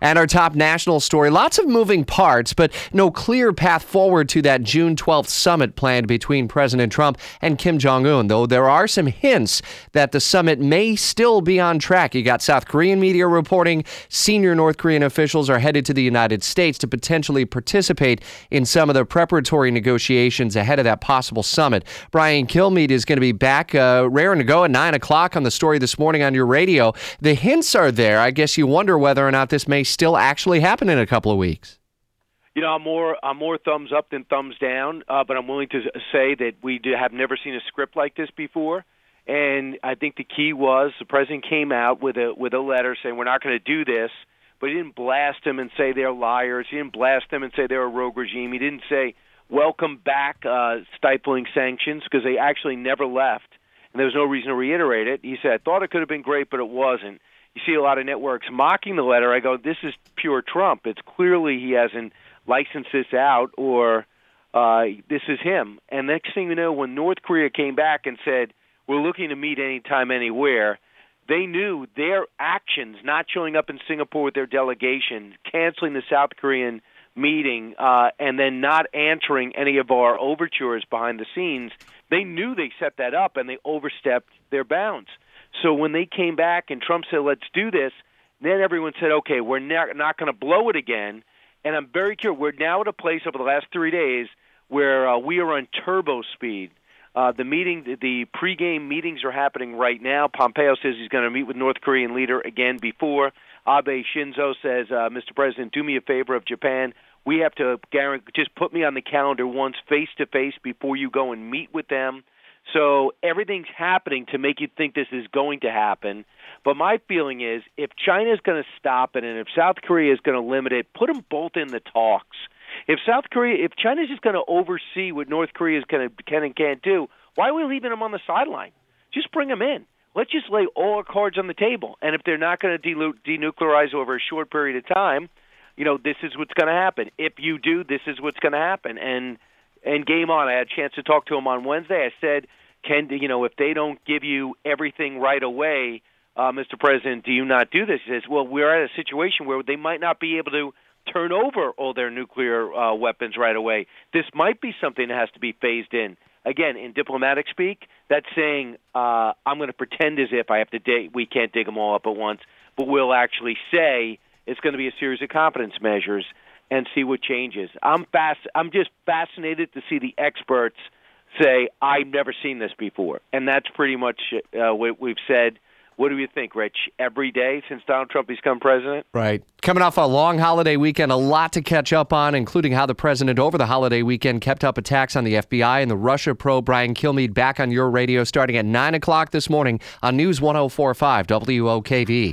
And our top national story lots of moving parts, but no clear path forward to that June 12th summit planned between President Trump and Kim Jong un, though there are some hints that the summit may still be on track. You got South Korean media reporting senior North Korean officials are headed to the United States to potentially participate in some of the preparatory negotiations ahead of that possible summit. Brian Kilmeade is going to be back, uh, raring to go at 9 o'clock on the story this morning on your radio. The hints are there. I guess you wonder whether or not this may still actually happen in a couple of weeks. You know, I'm more I'm more thumbs up than thumbs down, uh, but I'm willing to say that we do, have never seen a script like this before. And I think the key was the president came out with a with a letter saying we're not going to do this, but he didn't blast them and say they're liars. He didn't blast them and say they're a rogue regime. He didn't say welcome back uh, stifling sanctions because they actually never left, and there was no reason to reiterate it. He said I thought it could have been great, but it wasn't you see a lot of networks mocking the letter. I go, this is pure Trump. It's clearly he hasn't licensed this out or uh, this is him. And next thing you know, when North Korea came back and said, we're looking to meet anytime, anywhere, they knew their actions, not showing up in Singapore with their delegation, canceling the South Korean meeting, uh, and then not answering any of our overtures behind the scenes, they knew they set that up and they overstepped their bounds. So when they came back and Trump said, "Let's do this," then everyone said, "Okay, we're not not going to blow it again." And I'm very curious. We're now at a place over the last three days where uh, we are on turbo speed. Uh, the meeting, the, the pregame meetings are happening right now. Pompeo says he's going to meet with North Korean leader again before. Abe Shinzo says, uh, "Mr. President, do me a favor of Japan. We have to guarantee, just put me on the calendar once face to face before you go and meet with them." So everything's happening to make you think this is going to happen. But my feeling is if China is going to stop it and if South Korea is going to limit it, put them both in the talks. If South Korea, if China is just going to oversee what North Korea is going to can and can't do, why are we leaving them on the sideline? Just bring them in. Let's just lay all our cards on the table. And if they're not going to denuclearize over a short period of time, you know this is what's going to happen. If you do, this is what's going to happen. And and game on. I had a chance to talk to him on Wednesday. I said can you know if they don't give you everything right away, uh, Mr. President, do you not do this? He says, well, we're at a situation where they might not be able to turn over all their nuclear uh, weapons right away. This might be something that has to be phased in. Again, in diplomatic speak, that's saying uh, I'm going to pretend as if I have to dig. We can't dig them all up at once, but we'll actually say it's going to be a series of confidence measures and see what changes. I'm fast. I'm just fascinated to see the experts say, I've never seen this before. And that's pretty much uh, what we've said. What do you think, Rich? Every day since Donald Trump has become president? Right. Coming off a long holiday weekend, a lot to catch up on, including how the president over the holiday weekend kept up attacks on the FBI and the Russia probe. Brian Kilmeade back on your radio starting at 9 o'clock this morning on News 1045 WOKV.